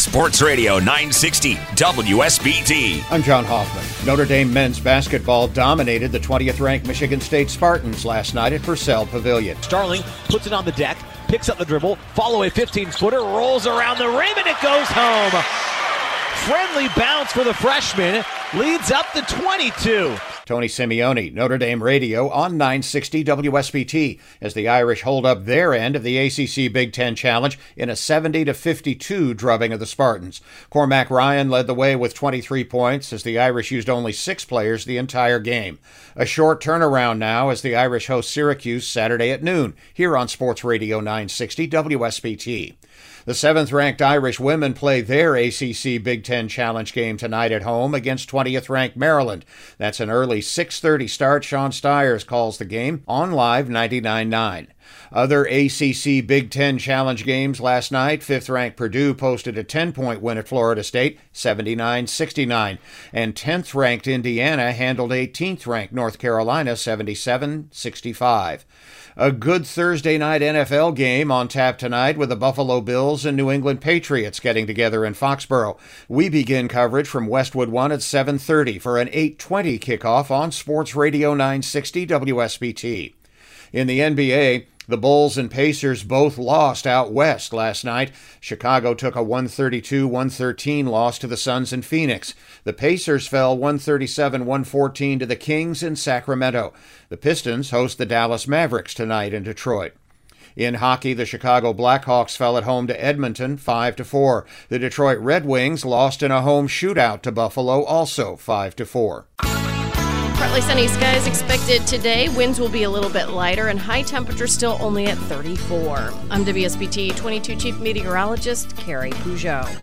Sports Radio 960 WSBT. I'm John Hoffman. Notre Dame men's basketball dominated the 20th ranked Michigan State Spartans last night at Purcell Pavilion. Starling puts it on the deck, picks up the dribble, follow a 15 footer, rolls around the rim, and it goes home. Friendly bounce for the freshman, leads up to 22. Tony Simeone, Notre Dame Radio on 960 WSBT as the Irish hold up their end of the ACC Big Ten Challenge in a 70 to 52 drubbing of the Spartans. Cormac Ryan led the way with 23 points as the Irish used only six players the entire game. A short turnaround now as the Irish host Syracuse Saturday at noon here on Sports Radio 960 WSBT. The seventh ranked Irish women play their ACC Big Ten Challenge game tonight at home against 20th ranked Maryland. That's an early 6:30 start. Sean Stiers calls the game on Live 99.9. Other ACC Big Ten Challenge games last night. Fifth ranked Purdue posted a 10 point win at Florida State, 79 69. And 10th ranked Indiana handled 18th ranked North Carolina, 77 65. A good Thursday night NFL game on tap tonight with the Buffalo Bills and New England Patriots getting together in Foxborough. We begin coverage from Westwood 1 at 7:30 for an 8:20 kickoff on Sports Radio 960 WSBT. In the NBA, the Bulls and Pacers both lost out west last night. Chicago took a 132 113 loss to the Suns in Phoenix. The Pacers fell 137 114 to the Kings in Sacramento. The Pistons host the Dallas Mavericks tonight in Detroit. In hockey, the Chicago Blackhawks fell at home to Edmonton 5 to 4. The Detroit Red Wings lost in a home shootout to Buffalo also 5 to 4. Partly sunny skies expected today. Winds will be a little bit lighter and high temperature still only at 34. I'm WSBT 22 Chief Meteorologist Carrie Peugeot.